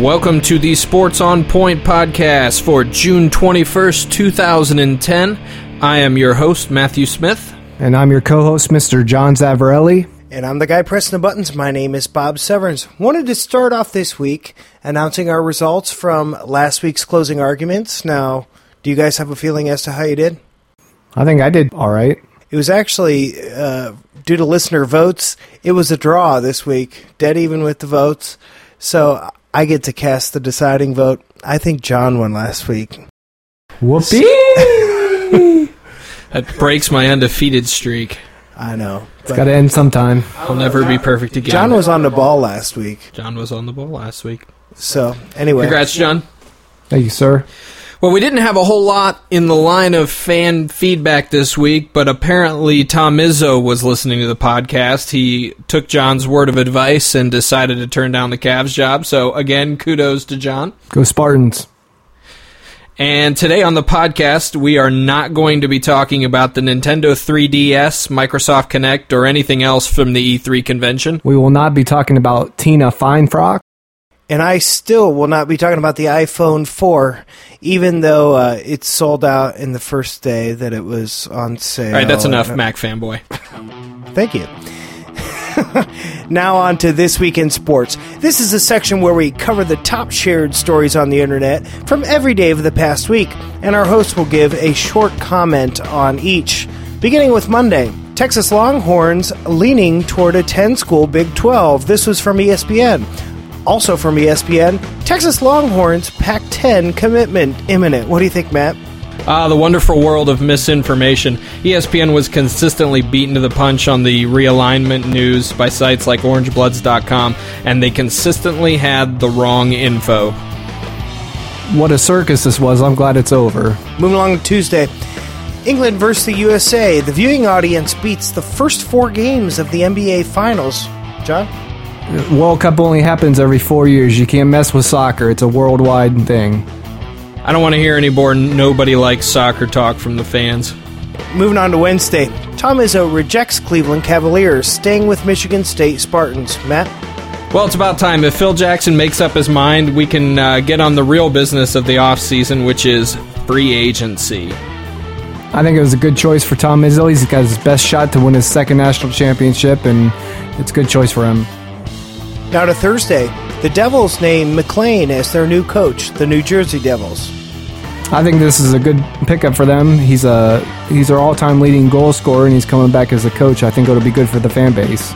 Welcome to the Sports on Point podcast for June 21st, 2010. I am your host, Matthew Smith. And I'm your co host, Mr. Jon Zavarelli. And I'm the guy pressing the buttons. My name is Bob Severns. Wanted to start off this week announcing our results from last week's closing arguments. Now, do you guys have a feeling as to how you did? I think I did all right. It was actually, uh, due to listener votes, it was a draw this week, dead even with the votes. So I get to cast the deciding vote. I think Jon won last week. Whoopee! That breaks my undefeated streak. I know. it's got to end sometime. I'll never be perfect again. Jon was on the ball last week. Jon was on the ball last week. So, anyway. Congrats, Jon. Thank you, sir. Well, we didn't have a whole lot in the line of fan feedback this week, but apparently Tom Izzo was listening to the podcast. He took Jon's word of advice and decided to turn down the Cavs job. So, again, kudos to Jon. Go Spartans. And today on the podcast, we are not going to be talking about the Nintendo 3DS, Microsoft Kinect, or anything else from the E3 convention. We will not be talking about Tina Feinfrock. And I still will not be talking about the iPhone 4, even though uh, it's sold out in the first day that it was on sale. All right, that's enough, And, uh, Mac fanboy. Thank you. now on to this week in sports. This is a section where we cover the top shared stories on the internet from every day of the past week, and our host will give a short comment on each. Beginning with Monday, Texas Longhorns leaning toward a 10 school Big 12. This was from ESPN. Also from ESPN, Texas Longhorns Pac 10 commitment imminent. What do you think, Matt? Ah, the wonderful world of misinformation. ESPN was consistently beaten to the punch on the realignment news by sites like OrangeBloods.com, and they consistently had the wrong info. What a circus this was. I'm glad it's over. Moving along to Tuesday. England versus the USA. The viewing audience beats the first four games of the NBA Finals. Jon? World Cup only happens every four years. You can't mess with soccer, it's a worldwide thing. I don't want to hear any more nobody likes soccer talk from the fans. Moving on to Wednesday. Tom Izzo rejects Cleveland Cavaliers, staying with Michigan State Spartans. Matt? Well, it's about time. If Phil Jackson makes up his mind, we can uh, get on the real business of the offseason, which is free agency. I think it was a good choice for Tom Izzo. He's got his best shot to win his second national championship, and it's a good choice for him. Now to Thursday. The Devils named MacLean as their new coach, the New Jersey Devils. I think this is a good pickup for them. He's a he's their all-time leading goal scorer, and he's coming back as a coach. I think it'll be good for the fan base.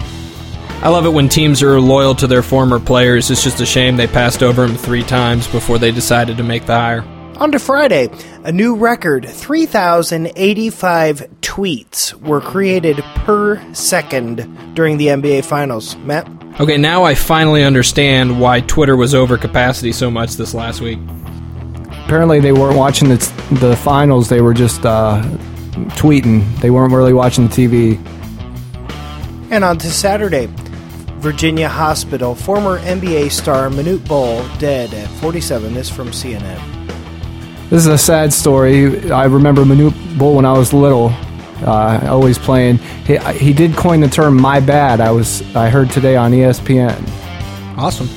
I love it when teams are loyal to their former players. It's just a shame they passed over him three times before they decided to make the hire. On to Friday, a new record 3,085 tweets were created per second during the NBA Finals. Matt? Okay, now I finally understand why Twitter was over capacity so much this last week. Apparently, they weren't watching the the finals. They were just uh, tweeting. They weren't really watching the TV. And on to Saturday, Virginia Hospital, former NBA star Manute Bol dead at 47. This from CNN. This is a sad story. I remember Manute Bol when I was little, uh, always playing. He, he did coin the term "my bad." I was I heard today on ESPN. Awesome.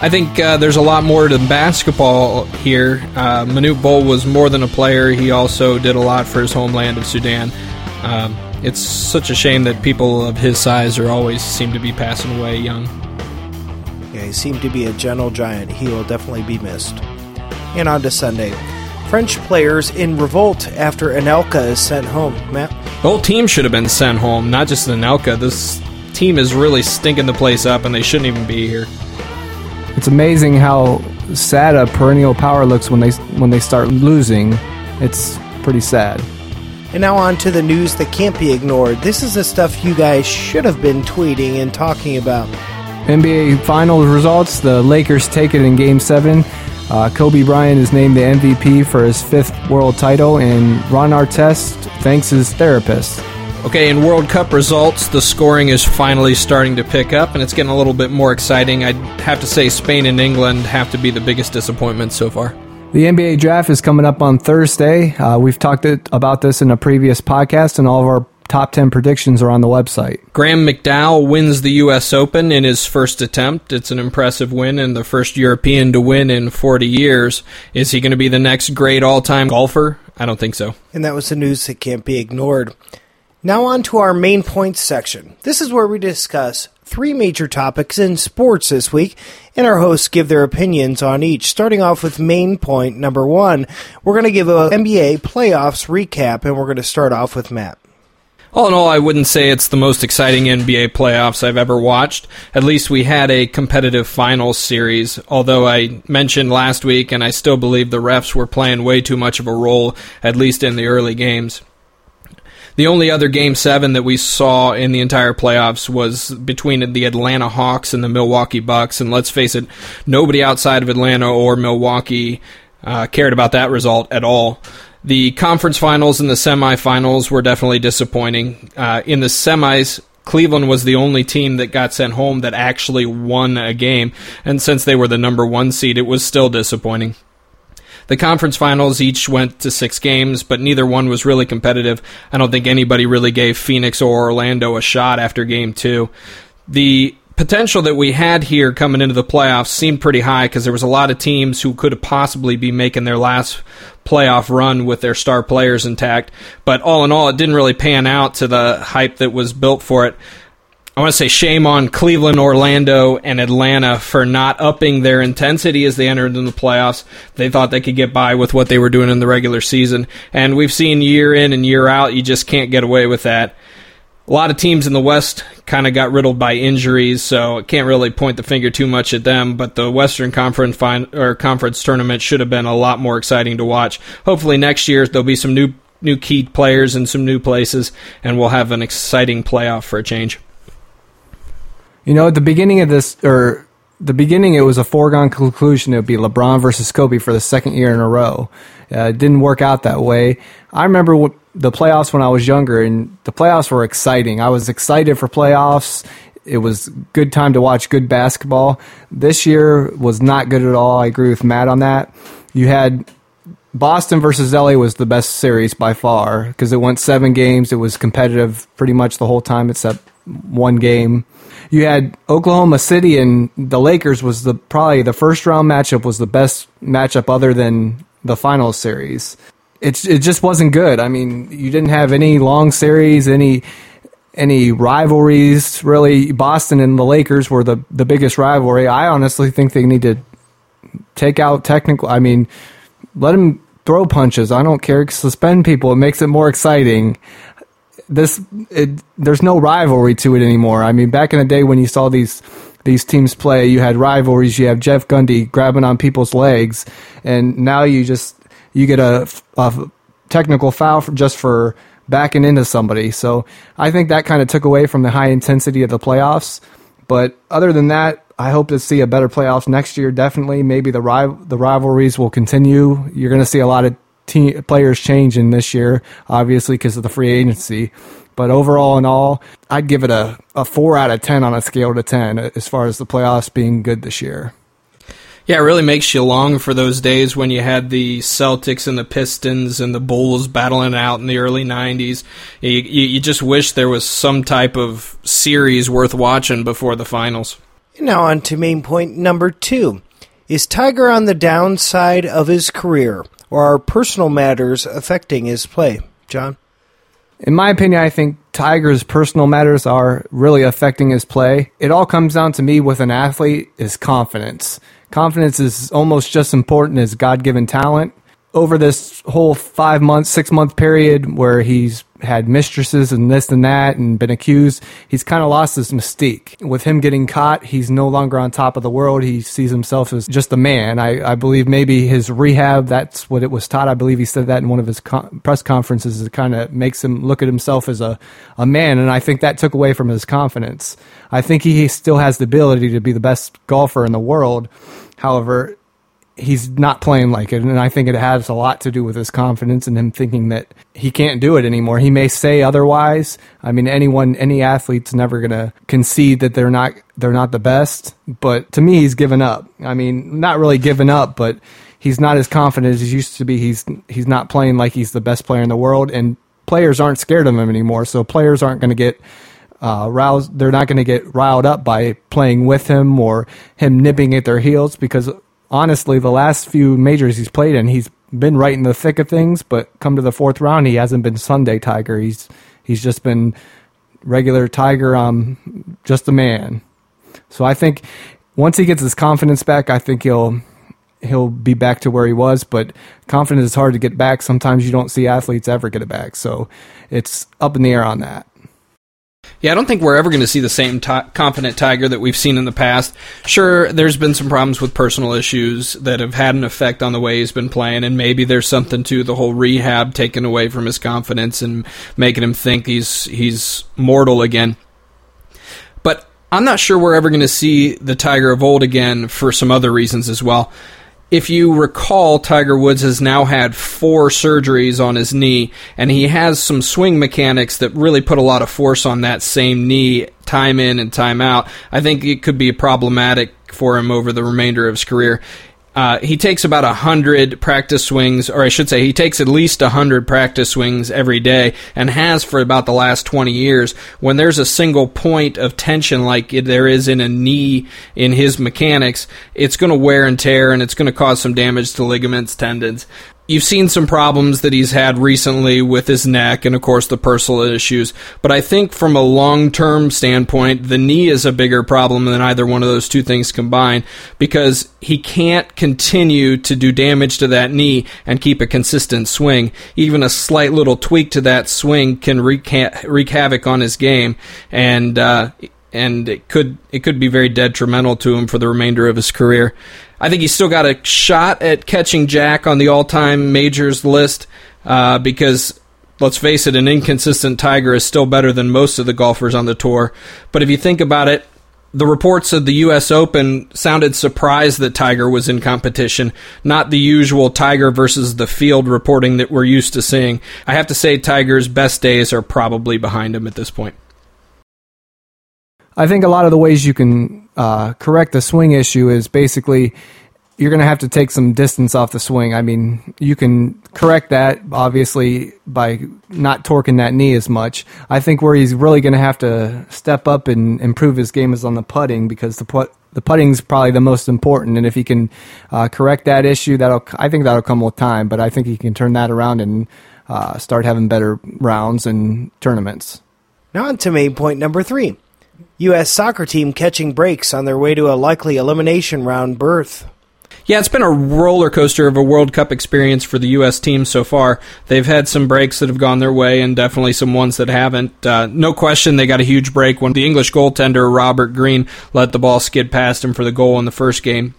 I think uh, there's a lot more to basketball here. Uh, Manute Bol was more than a player. He also did a lot for his homeland of Sudan. Um, it's such a shame that people of his size are always seem to be passing away young. Yeah, he seemed to be a gentle giant. He will definitely be missed. And on to Sunday. French players in revolt after Anelka is sent home. Matt? The whole team should have been sent home, not just Anelka. This team is really stinking the place up, and they shouldn't even be here. It's amazing how sad a perennial power looks when they when they start losing. It's pretty sad. And now on to the news that can't be ignored. This is the stuff you guys should have been tweeting and talking about. NBA Finals results: the Lakers take it in Game Seven. Uh, Kobe Bryant is named the MVP for his fifth world title, and Ron Artest thanks his therapist. Okay, in World Cup results, the scoring is finally starting to pick up, and it's getting a little bit more exciting. I'd have to say Spain and England have to be the biggest disappointments so far. The NBA draft is coming up on Thursday. Uh, we've talked about this in a previous podcast, and all of our top 10 predictions are on the website. Graham McDowell wins the U.S. Open in his first attempt. It's an impressive win and the first European to win in 40 years. Is he going to be the next great all time golfer? I don't think so. And that was the news that can't be ignored. Now, on to our main points section. This is where we discuss three major topics in sports this week, and our hosts give their opinions on each. Starting off with main point number one, we're going to give a NBA playoffs recap, and we're going to start off with Matt. All in all, I wouldn't say it's the most exciting NBA playoffs I've ever watched. At least we had a competitive finals series, although I mentioned last week, and I still believe the refs were playing way too much of a role, at least in the early games. The only other game seven that we saw in the entire playoffs was between the Atlanta Hawks and the Milwaukee Bucks. And let's face it, nobody outside of Atlanta or Milwaukee uh, cared about that result at all. The conference finals and the semifinals were definitely disappointing. Uh, in the semis, Cleveland was the only team that got sent home that actually won a game. And since they were the number one seed, it was still disappointing. The conference finals each went to six games, but neither one was really competitive. I don't think anybody really gave Phoenix or Orlando a shot after game two. The potential that we had here coming into the playoffs seemed pretty high because there was a lot of teams who could possibly be making their last playoff run with their star players intact. But all in all, it didn't really pan out to the hype that was built for it. I want to say shame on Cleveland, Orlando, and Atlanta for not upping their intensity as they entered in the playoffs. They thought they could get by with what they were doing in the regular season. And we've seen year in and year out, you just can't get away with that. A lot of teams in the West kind of got riddled by injuries, so I can't really point the finger too much at them. But the Western Conference fin- or conference tournament should have been a lot more exciting to watch. Hopefully next year there'll be some new new key players in some new places, and we'll have an exciting playoff for a change. You know, at the beginning of this, or the beginning, it was a foregone conclusion it would be LeBron versus Kobe for the second year in a row. Uh, it didn't work out that way. I remember what, the playoffs when I was younger, and the playoffs were exciting. I was excited for playoffs. It was good time to watch good basketball. This year was not good at all. I agree with Matt on that. You had Boston versus LA was the best series by far because it went seven games. It was competitive pretty much the whole time except one game you had Oklahoma City and the Lakers was the probably the first round matchup was the best matchup other than the final series. It it just wasn't good. I mean, you didn't have any long series, any any rivalries really. Boston and the Lakers were the the biggest rivalry. I honestly think they need to take out technical. I mean, let them throw punches. I don't care. Suspend people. It makes it more exciting this it, there's no rivalry to it anymore. I mean, back in the day when you saw these these teams play, you had rivalries. You have Jeff Gundy grabbing on people's legs, and now you just you get a, a technical foul for, just for backing into somebody. So I think that kind of took away from the high intensity of the playoffs. But other than that, I hope to see a better playoffs next year. Definitely, maybe the the rivalries will continue. You're going to see a lot of players changing this year, obviously because of the free agency. But overall, in all, I'd give it a, a four out of ten on a scale to ten as far as the playoffs being good this year. Yeah, it really makes you long for those days when you had the Celtics and the Pistons and the Bulls battling out in the early 90s. You, you, you just wish there was some type of series worth watching before the finals. Now, on to main point number two. Is Tiger on the downside of his career? or are personal matters affecting his play? Jon? In my opinion, I think Tiger's personal matters are really affecting his play. It all comes down to me with an athlete is confidence. Confidence is almost just important as God given talent over this whole five month, six month period where he's had mistresses and this and that and been accused, he's kind of lost his mystique. With him getting caught, he's no longer on top of the world. He sees himself as just a man. I, I believe maybe his rehab, that's what it was taught. I believe he said that in one of his con- press conferences. It kind of makes him look at himself as a, a man. And I think that took away from his confidence. I think he still has the ability to be the best golfer in the world. However, he's not playing like it. And I think it has a lot to do with his confidence and him thinking that he can't do it anymore. He may say otherwise. I mean, anyone, any athlete's never going to concede that they're not, they're not the best. But to me, he's given up. I mean, not really given up, but he's not as confident as he used to be. He's, he's not playing like he's the best player in the world. And players aren't scared of him anymore. So players aren't going to get uh, roused. They're not going to get riled up by playing with him or him nipping at their heels because honestly, the last few majors he's played in, he's been right in the thick of things. But come to the fourth round, he hasn't been Sunday Tiger. He's he's just been regular Tiger. Um, just a man. So I think once he gets his confidence back, I think he'll he'll be back to where he was. But confidence is hard to get back. Sometimes you don't see athletes ever get it back. So it's up in the air on that. Yeah, I don't think we're ever going to see the same t- confident Tiger that we've seen in the past. Sure, there's been some problems with personal issues that have had an effect on the way he's been playing, and maybe there's something to the whole rehab taking away from his confidence and making him think he's he's mortal again. But I'm not sure we're ever going to see the Tiger of old again for some other reasons as well if you recall, Tiger Woods has now had four surgeries on his knee, and he has some swing mechanics that really put a lot of force on that same knee, time in and time out. I think it could be problematic for him over the remainder of his career. Uh, he takes about a hundred practice swings, or I should say, he takes at least a hundred practice swings every day, and has for about the last twenty years. When there's a single point of tension like there is in a knee in his mechanics, it's going to wear and tear, and it's going to cause some damage to ligaments, tendons you've seen some problems that he's had recently with his neck and of course the personal issues but i think from a long-term standpoint the knee is a bigger problem than either one of those two things combined because he can't continue to do damage to that knee and keep a consistent swing. Even a slight little tweak to that swing can wreak, wreak havoc on his game and uh, and it could it could be very detrimental to him for the remainder of his career. I think he's still got a shot at catching Jack on the all-time majors list uh, because let's face it, an inconsistent Tiger is still better than most of the golfers on the tour. But if you think about it, the reports of the U.S. Open sounded surprised that Tiger was in competition, not the usual Tiger versus the field reporting that we're used to seeing. I have to say, Tiger's best days are probably behind him at this point. I think a lot of the ways you can uh, correct the swing issue is basically you're going to have to take some distance off the swing. I mean, you can correct that obviously by not torquing that knee as much. I think where he's really going to have to step up and improve his game is on the putting because the put the putting's probably the most important. And if he can uh, correct that issue, that'll I think that'll come with time. But I think he can turn that around and uh, start having better rounds and tournaments. Now on to main point number three. U.S. soccer team catching breaks on their way to a likely elimination round berth. Yeah, it's been a roller coaster of a World Cup experience for the U.S. team so far. They've had some breaks that have gone their way, and definitely some ones that haven't. Uh, no question, they got a huge break when the English goaltender Robert Green let the ball skid past him for the goal in the first game.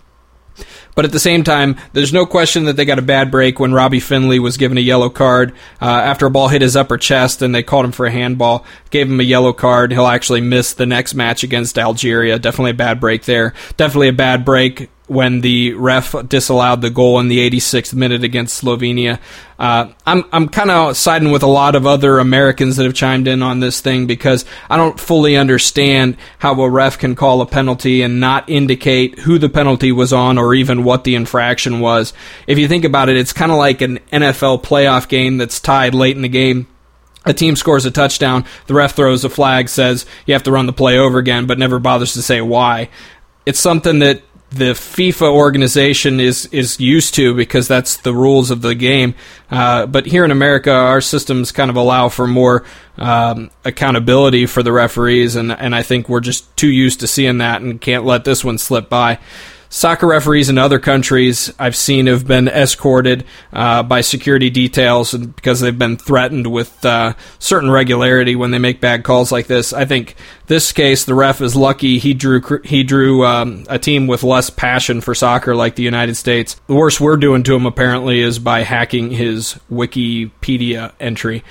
But at the same time, there's no question that they got a bad break when Robbie Findley was given a yellow card uh, after a ball hit his upper chest and they called him for a handball. Gave him a yellow card. He'll actually miss the next match against Algeria. Definitely a bad break there. Definitely a bad break when the ref disallowed the goal in the 86th minute against Slovenia. Uh, I'm I'm kind of siding with a lot of other Americans that have chimed in on this thing because I don't fully understand how a ref can call a penalty and not indicate who the penalty was on or even what the infraction was. If you think about it, it's kind of like an NFL playoff game that's tied late in the game a team scores a touchdown, the ref throws a flag, says you have to run the play over again, but never bothers to say why. It's something that the FIFA organization is is used to because that's the rules of the game. Uh, but here in America, our systems kind of allow for more um, accountability for the referees, and and I think we're just too used to seeing that and can't let this one slip by. Soccer referees in other countries I've seen have been escorted uh, by security details because they've been threatened with uh, certain regularity when they make bad calls like this. I think this case the ref is lucky he drew he drew um, a team with less passion for soccer like the United States. The worst we're doing to him apparently is by hacking his Wikipedia entry.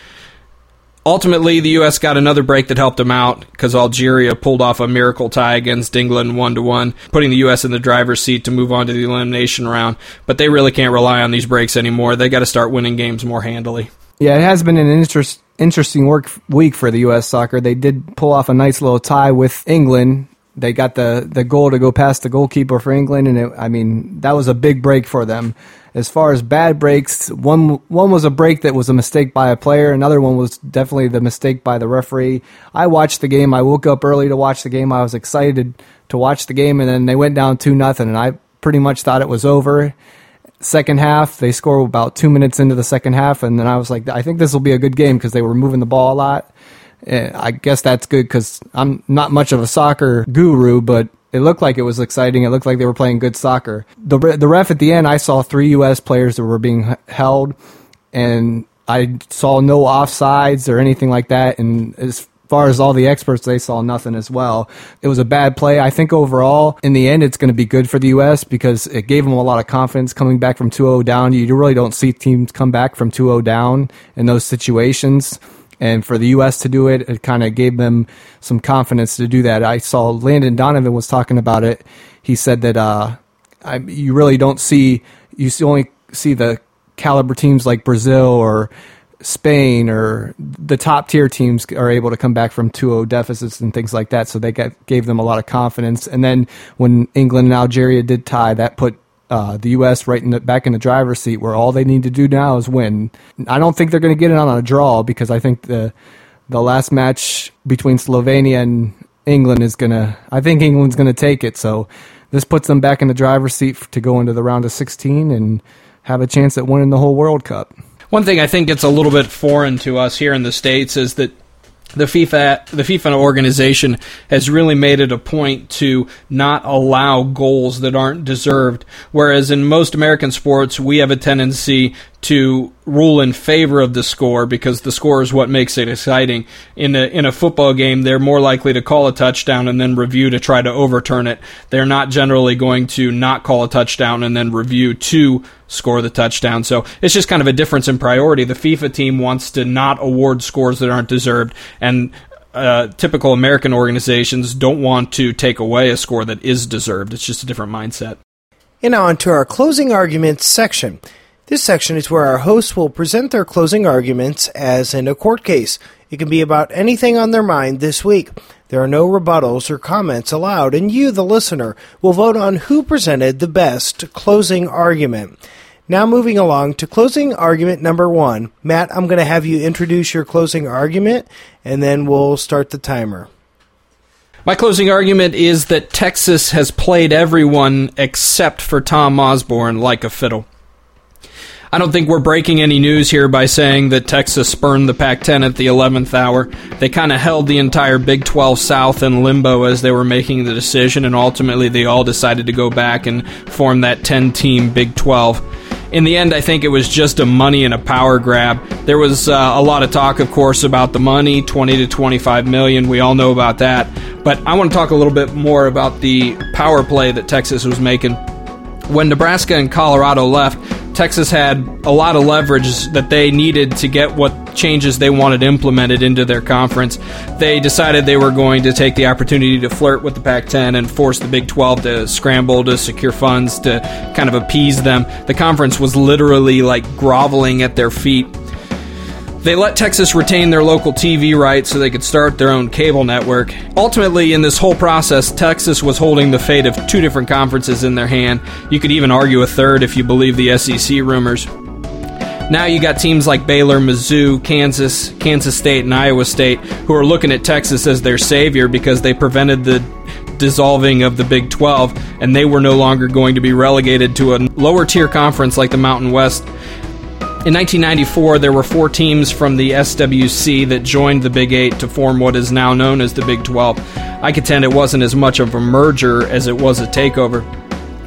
Ultimately, the U.S. got another break that helped them out because Algeria pulled off a miracle tie against England one to one, putting the U.S. in the driver's seat to move on to the elimination round. But they really can't rely on these breaks anymore. They got to start winning games more handily. Yeah, it has been an interest, interesting work week for the U.S. soccer. They did pull off a nice little tie with England. They got the, the goal to go past the goalkeeper for England, and it, I mean that was a big break for them. As far as bad breaks, one one was a break that was a mistake by a player. Another one was definitely the mistake by the referee. I watched the game. I woke up early to watch the game. I was excited to watch the game, and then they went down two nothing, and I pretty much thought it was over. Second half, they score about two minutes into the second half, and then I was like, I think this will be a good game because they were moving the ball a lot. Eh, I guess that's good because I'm not much of a soccer guru, but it looked like it was exciting. It looked like they were playing good soccer. The the ref at the end, I saw three U.S. players that were being held, and I saw no offsides or anything like that. And as far as all the experts, they saw nothing as well. It was a bad play. I think overall, in the end, it's going to be good for the U.S. because it gave them a lot of confidence coming back from 2-0 down. You really don't see teams come back from 2-0 down in those situations. And for the U.S. to do it, it kind of gave them some confidence to do that. I saw Landon Donovan was talking about it. He said that uh, I, you really don't see, you only see the caliber teams like Brazil or Spain or the top tier teams are able to come back from 2-0 deficits and things like that. So they got, gave them a lot of confidence. And then when England and Algeria did tie, that put uh, the U.S. right in the, back in the driver's seat, where all they need to do now is win. I don't think they're going to get it on a draw because I think the the last match between Slovenia and England is going to. I think England's going to take it. So this puts them back in the driver's seat to go into the round of 16 and have a chance at winning the whole World Cup. One thing I think it's a little bit foreign to us here in the states is that the FIFA the FIFA organization has really made it a point to not allow goals that aren't deserved. Whereas in most American sports, we have a tendency to rule in favor of the score because the score is what makes it exciting. In a in a football game, they're more likely to call a touchdown and then review to try to overturn it. They're not generally going to not call a touchdown and then review to score the touchdown. So it's just kind of a difference in priority. The FIFA team wants to not award scores that aren't deserved and uh, typical American organizations don't want to take away a score that is deserved. It's just a different mindset. And now on to our closing arguments section. This section is where our hosts will present their closing arguments as in a court case. It can be about anything on their mind this week. There are no rebuttals or comments allowed, and you, the listener, will vote on who presented the best closing argument. Now, moving along to closing argument number one. Matt, I'm going to have you introduce your closing argument, and then we'll start the timer. My closing argument is that Texas has played everyone except for Tom Osborne like a fiddle. I don't think we're breaking any news here by saying that Texas spurned the Pac 10 at the 11th hour. They kind of held the entire Big 12 South in limbo as they were making the decision, and ultimately they all decided to go back and form that 10 team Big 12 in the end, I think it was just a money and a power grab. There was uh, a lot of talk, of course, about the money 20 to 25 million. We all know about that. But I want to talk a little bit more about the power play that Texas was making. When Nebraska and Colorado left, Texas had a lot of leverage that they needed to get what changes they wanted implemented into their conference. They decided they were going to take the opportunity to flirt with the Pac 10 and force the Big 12 to scramble to secure funds to kind of appease them. The conference was literally like groveling at their feet they let Texas retain their local TV rights so they could start their own cable network. Ultimately, in this whole process, Texas was holding the fate of two different conferences in their hand. You could even argue a third if you believe the SEC rumors. Now you got teams like Baylor, Mizzou, Kansas, Kansas State, and Iowa State who are looking at Texas as their savior because they prevented the dissolving of the Big 12 and they were no longer going to be relegated to a lower tier conference like the Mountain West. In 1994, there were four teams from the SWC that joined the Big Eight to form what is now known as the Big 12. I contend it wasn't as much of a merger as it was a takeover.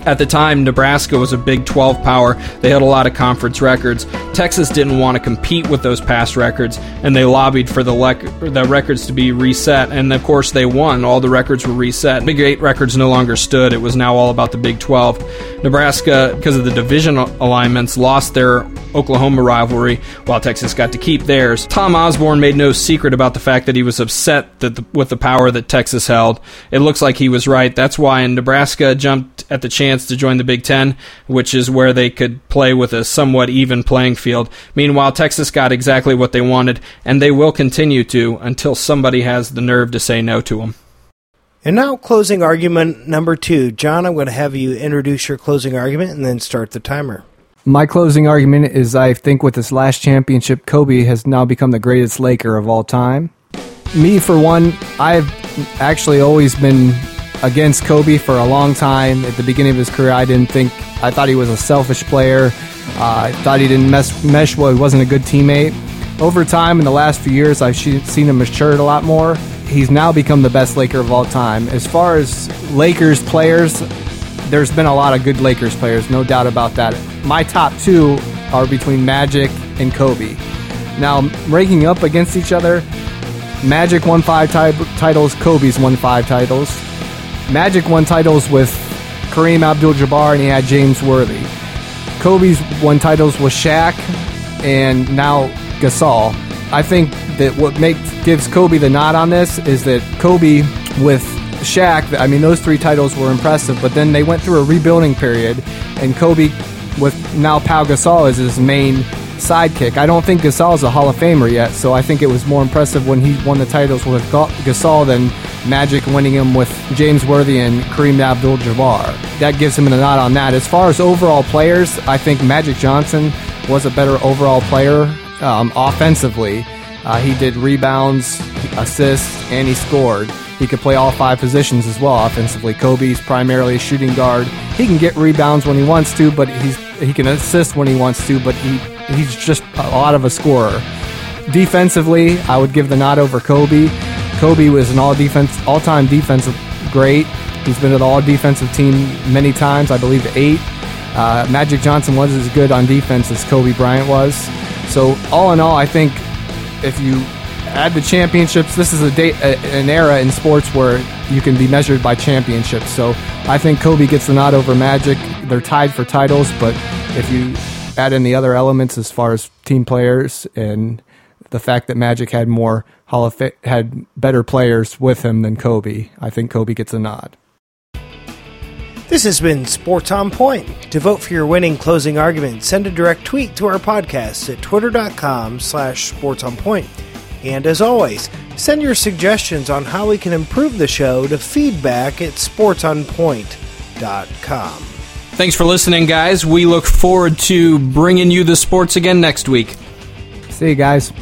At the time, Nebraska was a Big 12 power. They had a lot of conference records. Texas didn't want to compete with those past records, and they lobbied for the, the records to be reset. And of course, they won. All the records were reset. Big 8 records no longer stood. It was now all about the Big 12. Nebraska, because of the division alignments, lost their Oklahoma rivalry, while Texas got to keep theirs. Tom Osborne made no secret about the fact that he was upset that the, with the power that Texas held. It looks like he was right. That's why Nebraska jumped at the chance to join the Big Ten, which is where they could play with a somewhat even playing field. Meanwhile, Texas got exactly what they wanted, and they will continue to until somebody has the nerve to say no to them. And now, closing argument number two. Jon, I'm going to have you introduce your closing argument and then start the timer. My closing argument is I think with this last championship, Kobe has now become the greatest Laker of all time. Me, for one, I've actually always been against Kobe for a long time. At the beginning of his career, I didn't think, I thought he was a selfish player. Uh, I thought he didn't mesh well, he wasn't a good teammate. Over time, in the last few years, I've seen him matured a lot more. He's now become the best Laker of all time. As far as Lakers players, there's been a lot of good Lakers players, no doubt about that. My top two are between Magic and Kobe. Now, ranking up against each other, Magic won five titles, Kobe's won five titles. Magic won titles with Kareem Abdul Jabbar and he had James Worthy. Kobe's won titles with Shaq and now Gasol. I think that what makes gives Kobe the nod on this is that Kobe with Shaq, I mean, those three titles were impressive, but then they went through a rebuilding period, and Kobe, with now Pau Gasol as his main sidekick. I don't think Gasol is a Hall of Famer yet, so I think it was more impressive when he won the titles with Gasol than Magic winning him with James Worthy and Kareem Abdul-Jabbar. That gives him a nod on that. As far as overall players, I think Magic Johnson was a better overall player um, offensively. Uh, he did rebounds, assists, and he scored. He could play all five positions as well offensively. Kobe's primarily a shooting guard. He can get rebounds when he wants to, but he's he can assist when he wants to, but he he's just a lot of a scorer. Defensively, I would give the nod over Kobe. Kobe was an all defense all time defensive great. He's been an all defensive team many times, I believe eight. Uh, Magic Johnson was as good on defense as Kobe Bryant was. So all in all, I think if you add the championships. This is a date, an era in sports where you can be measured by championships. So I think Kobe gets the nod over Magic. They're tied for titles, but if you add in the other elements as far as team players and the fact that Magic had more Hall of Fa- had better players with him than Kobe, I think Kobe gets a nod. This has been Sports on Point. To vote for your winning closing argument, send a direct tweet to our podcast at twitter.com slash sports on point. And as always, send your suggestions on how we can improve the show to feedback at sportsonpoint.com. Thanks for listening, guys. We look forward to bringing you the sports again next week. See you guys.